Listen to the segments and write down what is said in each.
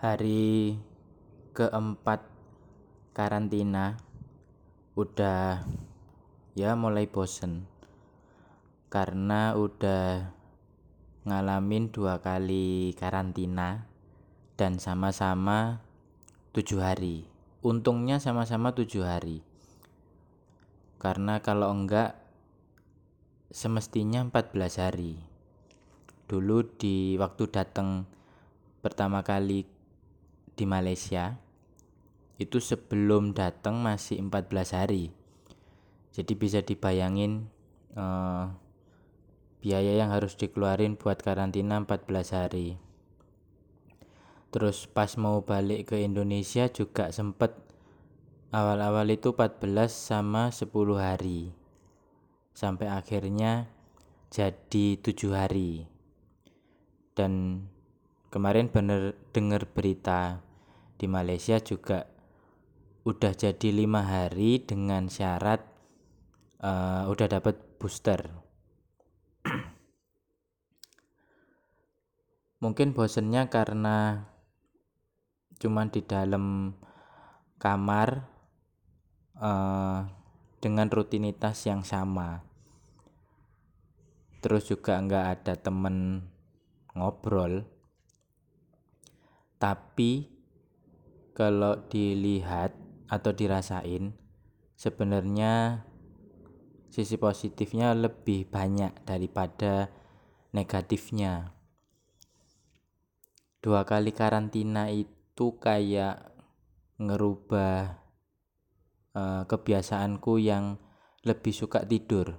hari keempat karantina udah ya mulai bosen. Karena udah ngalamin dua kali karantina dan sama-sama tujuh hari. Untungnya sama-sama tujuh hari. Karena kalau enggak semestinya 14 hari. Dulu di waktu datang pertama kali di Malaysia itu sebelum datang masih 14 hari. Jadi bisa dibayangin eh, biaya yang harus dikeluarin buat karantina 14 hari. Terus pas mau balik ke Indonesia juga sempet awal-awal itu 14 sama 10 hari. Sampai akhirnya jadi tujuh hari. Dan kemarin bener denger berita di Malaysia juga udah jadi lima hari dengan syarat uh, udah dapat booster. Mungkin bosennya karena cuman di dalam kamar uh, dengan rutinitas yang sama. Terus juga nggak ada temen ngobrol. Tapi kalau dilihat atau dirasain sebenarnya sisi positifnya lebih banyak daripada negatifnya. Dua kali karantina itu kayak ngerubah uh, kebiasaanku yang lebih suka tidur.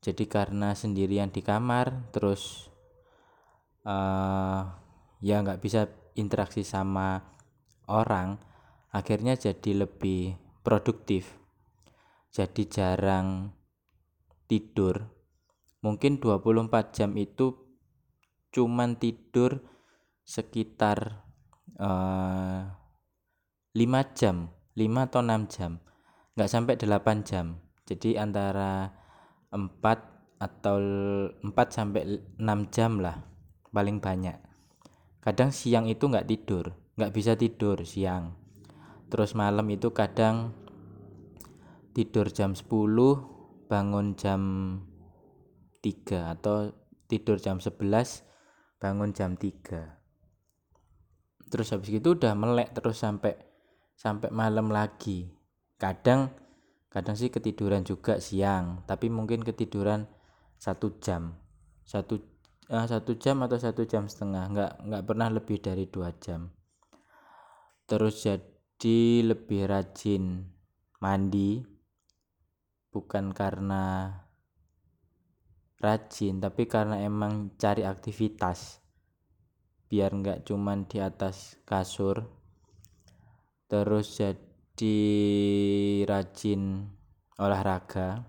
Jadi karena sendirian di kamar terus uh, ya nggak bisa interaksi sama orang akhirnya jadi lebih produktif jadi jarang tidur. Mungkin 24 jam itu cuman tidur sekitar uh, eh, 5 jam 5 atau 6 jam nggak sampai 8 jam. Jadi antara 4 atau 4 sampai 6 jam lah paling banyak. Kadang siang itu nggak tidur nggak bisa tidur siang. Terus malam itu kadang tidur jam 10 bangun jam 3 atau tidur jam 11 bangun jam 3 terus habis itu udah melek terus sampai sampai malam lagi. Kadang kadang sih ketiduran juga siang tapi mungkin ketiduran satu jam. Satu uh, satu jam atau satu jam setengah. Nggak nggak pernah lebih dari dua jam terus jadi lebih rajin mandi bukan karena rajin tapi karena emang cari aktivitas. Biar nggak cuman di atas kasur. Terus jadi rajin olahraga.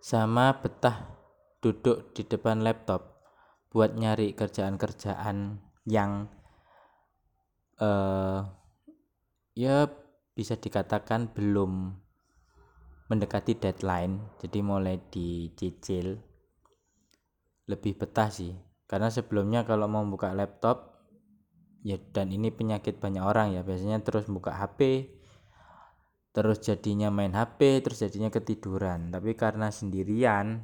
Sama betah duduk di depan laptop buat nyari kerjaan-kerjaan yang uh, ya bisa dikatakan belum mendekati deadline. Jadi mulai dicicil lebih betah sih. Karena sebelumnya kalau mau buka laptop ya dan ini penyakit banyak orang ya. Biasanya terus buka HP terus jadinya main HP terus jadinya ketiduran. Tapi karena sendirian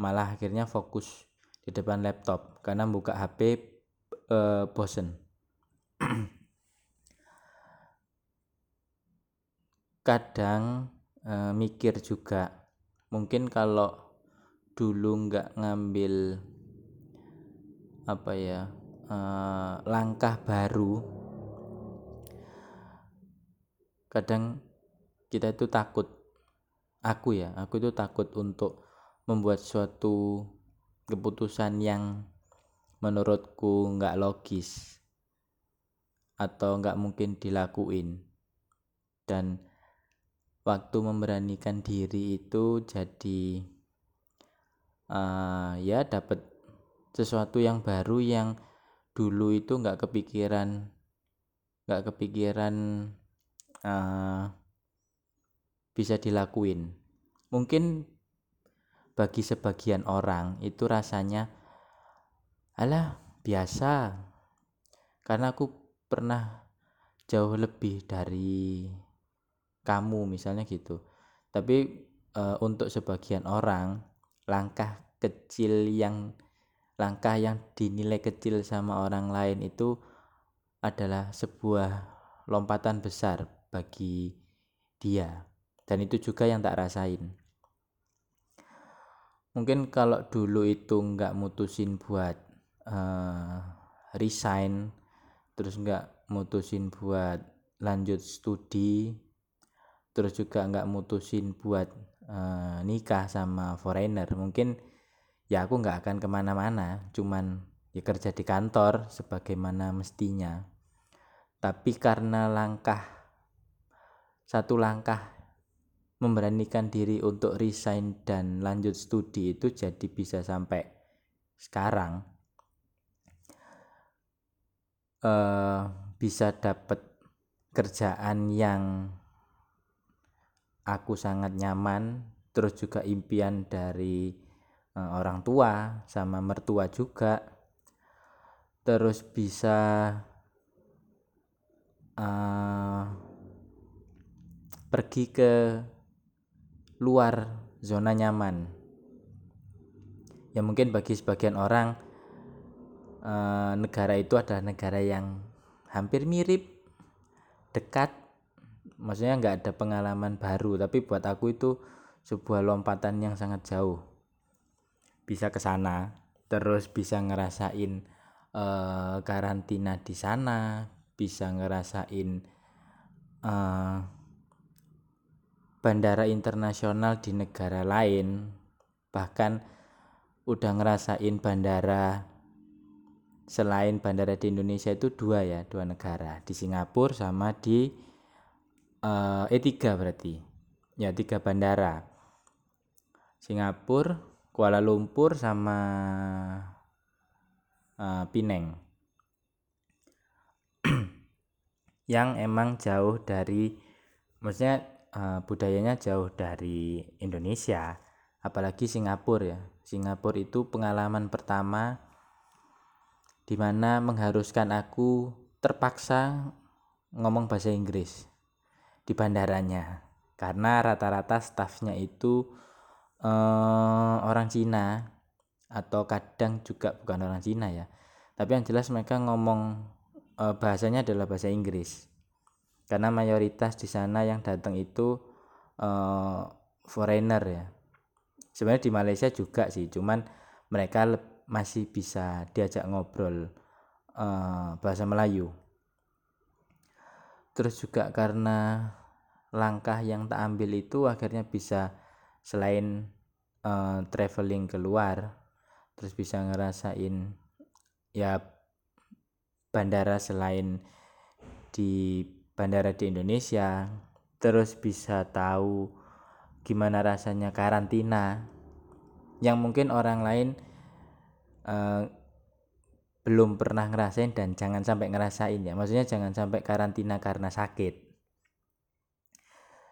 malah akhirnya fokus di depan laptop. Karena buka HP eh, bosen kadang e, mikir juga mungkin kalau dulu nggak ngambil apa ya e, langkah baru kadang kita itu takut aku ya aku itu takut untuk membuat suatu keputusan yang menurutku nggak logis atau nggak mungkin dilakuin. Dan waktu memberanikan diri itu jadi uh, ya dapat sesuatu yang baru yang dulu itu nggak kepikiran nggak kepikiran uh, bisa dilakuin. Mungkin bagi sebagian orang itu rasanya alah biasa. Karena aku pernah jauh lebih dari kamu misalnya gitu. Tapi e, untuk sebagian orang langkah kecil yang langkah yang dinilai kecil sama orang lain itu adalah sebuah lompatan besar bagi dia. Dan itu juga yang tak rasain. Mungkin kalau dulu itu nggak mutusin buat uh, resign terus nggak mutusin buat lanjut studi. Terus juga nggak mutusin buat uh, nikah sama foreigner. Mungkin ya aku nggak akan ke mana-mana. Cuman ya kerja di kantor sebagaimana mestinya. Tapi karena langkah satu langkah memberanikan diri untuk resign dan lanjut studi itu jadi bisa sampai sekarang uh, bisa dapat kerjaan yang aku sangat nyaman terus juga impian dari uh, orang tua sama mertua juga. Terus bisa uh, pergi ke luar zona nyaman. Ya mungkin bagi sebagian orang uh, negara itu adalah negara yang hampir mirip dekat. Maksudnya nggak ada pengalaman baru tapi buat aku itu sebuah lompatan yang sangat jauh. Bisa ke sana terus bisa ngerasain uh, karantina di sana bisa ngerasain uh, bandara internasional di negara lain bahkan udah ngerasain bandara selain bandara di Indonesia itu dua ya dua negara. Di Singapura sama di uh, E3 berarti. Ya tiga bandara. Singapura Kuala Lumpur sama uh, Pineng yang emang jauh dari maksudnya uh, budayanya jauh dari Indonesia apalagi Singapura ya. Singapura itu pengalaman pertama di mana mengharuskan aku terpaksa ngomong bahasa Inggris di bandaranya. Karena rata-rata stafnya itu uh, orang Cina atau kadang juga bukan orang Cina ya. Tapi yang jelas mereka ngomong uh, bahasanya adalah bahasa Inggris. Karena mayoritas di sana yang datang itu uh, foreigner ya. Sebenarnya di Malaysia juga sih cuman mereka masih bisa diajak ngobrol uh, bahasa Melayu. Terus juga karena langkah yang tak ambil itu akhirnya bisa selain uh, traveling keluar terus bisa ngerasain ya bandara selain di bandara di Indonesia terus bisa tahu gimana rasanya karantina. Yang mungkin orang lain uh, belum pernah ngerasain dan jangan sampai ngerasain ya. Maksudnya jangan sampai karantina karena sakit.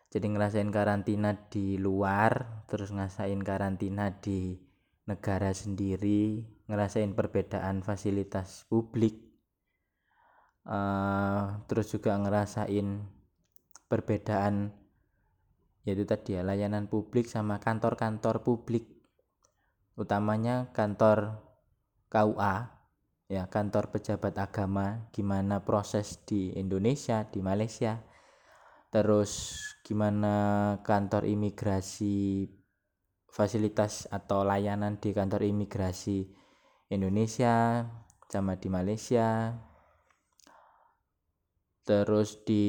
Jadi ngerasain karantina di luar terus ngerasain karantina di negara sendiri ngerasain perbedaan fasilitas publik uh, terus juga ngerasain perbedaan yaitu tadi ya layanan publik sama kantor-kantor publik. Utamanya kantor KUA ya kantor pejabat agama gimana proses di Indonesia di Malaysia. Terus gimana kantor imigrasi fasilitas atau layanan di kantor imigrasi Indonesia sama di Malaysia. Terus di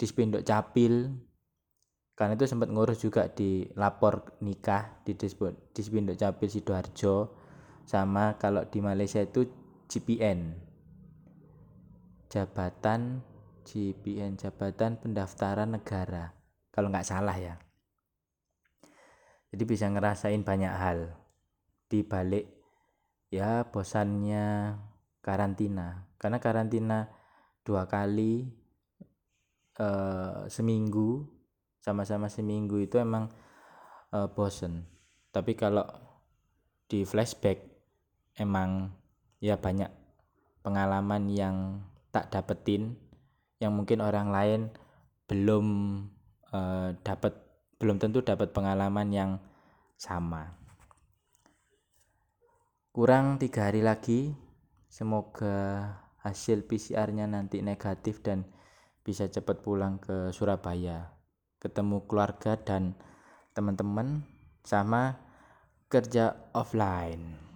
di Spindok Capil karena itu sempat ngurus juga di lapor nikah di di Spindok Capil Sidoarjo sama kalau di Malaysia itu GPN jabatan GPN jabatan pendaftaran negara. Kalau nggak salah ya. Jadi bisa ngerasain banyak hal. Di balik ya bosannya karantina. Karena karantina dua kali eh, seminggu sama-sama seminggu itu emang eh, bosen. Tapi kalau di flashback emang ya banyak pengalaman yang tak dapetin yang mungkin orang lain belum uh, dapat belum tentu dapat pengalaman yang sama. Kurang tiga hari lagi semoga hasil PCR-nya nanti negatif dan bisa cepat pulang ke Surabaya. Ketemu keluarga dan teman-teman sama kerja offline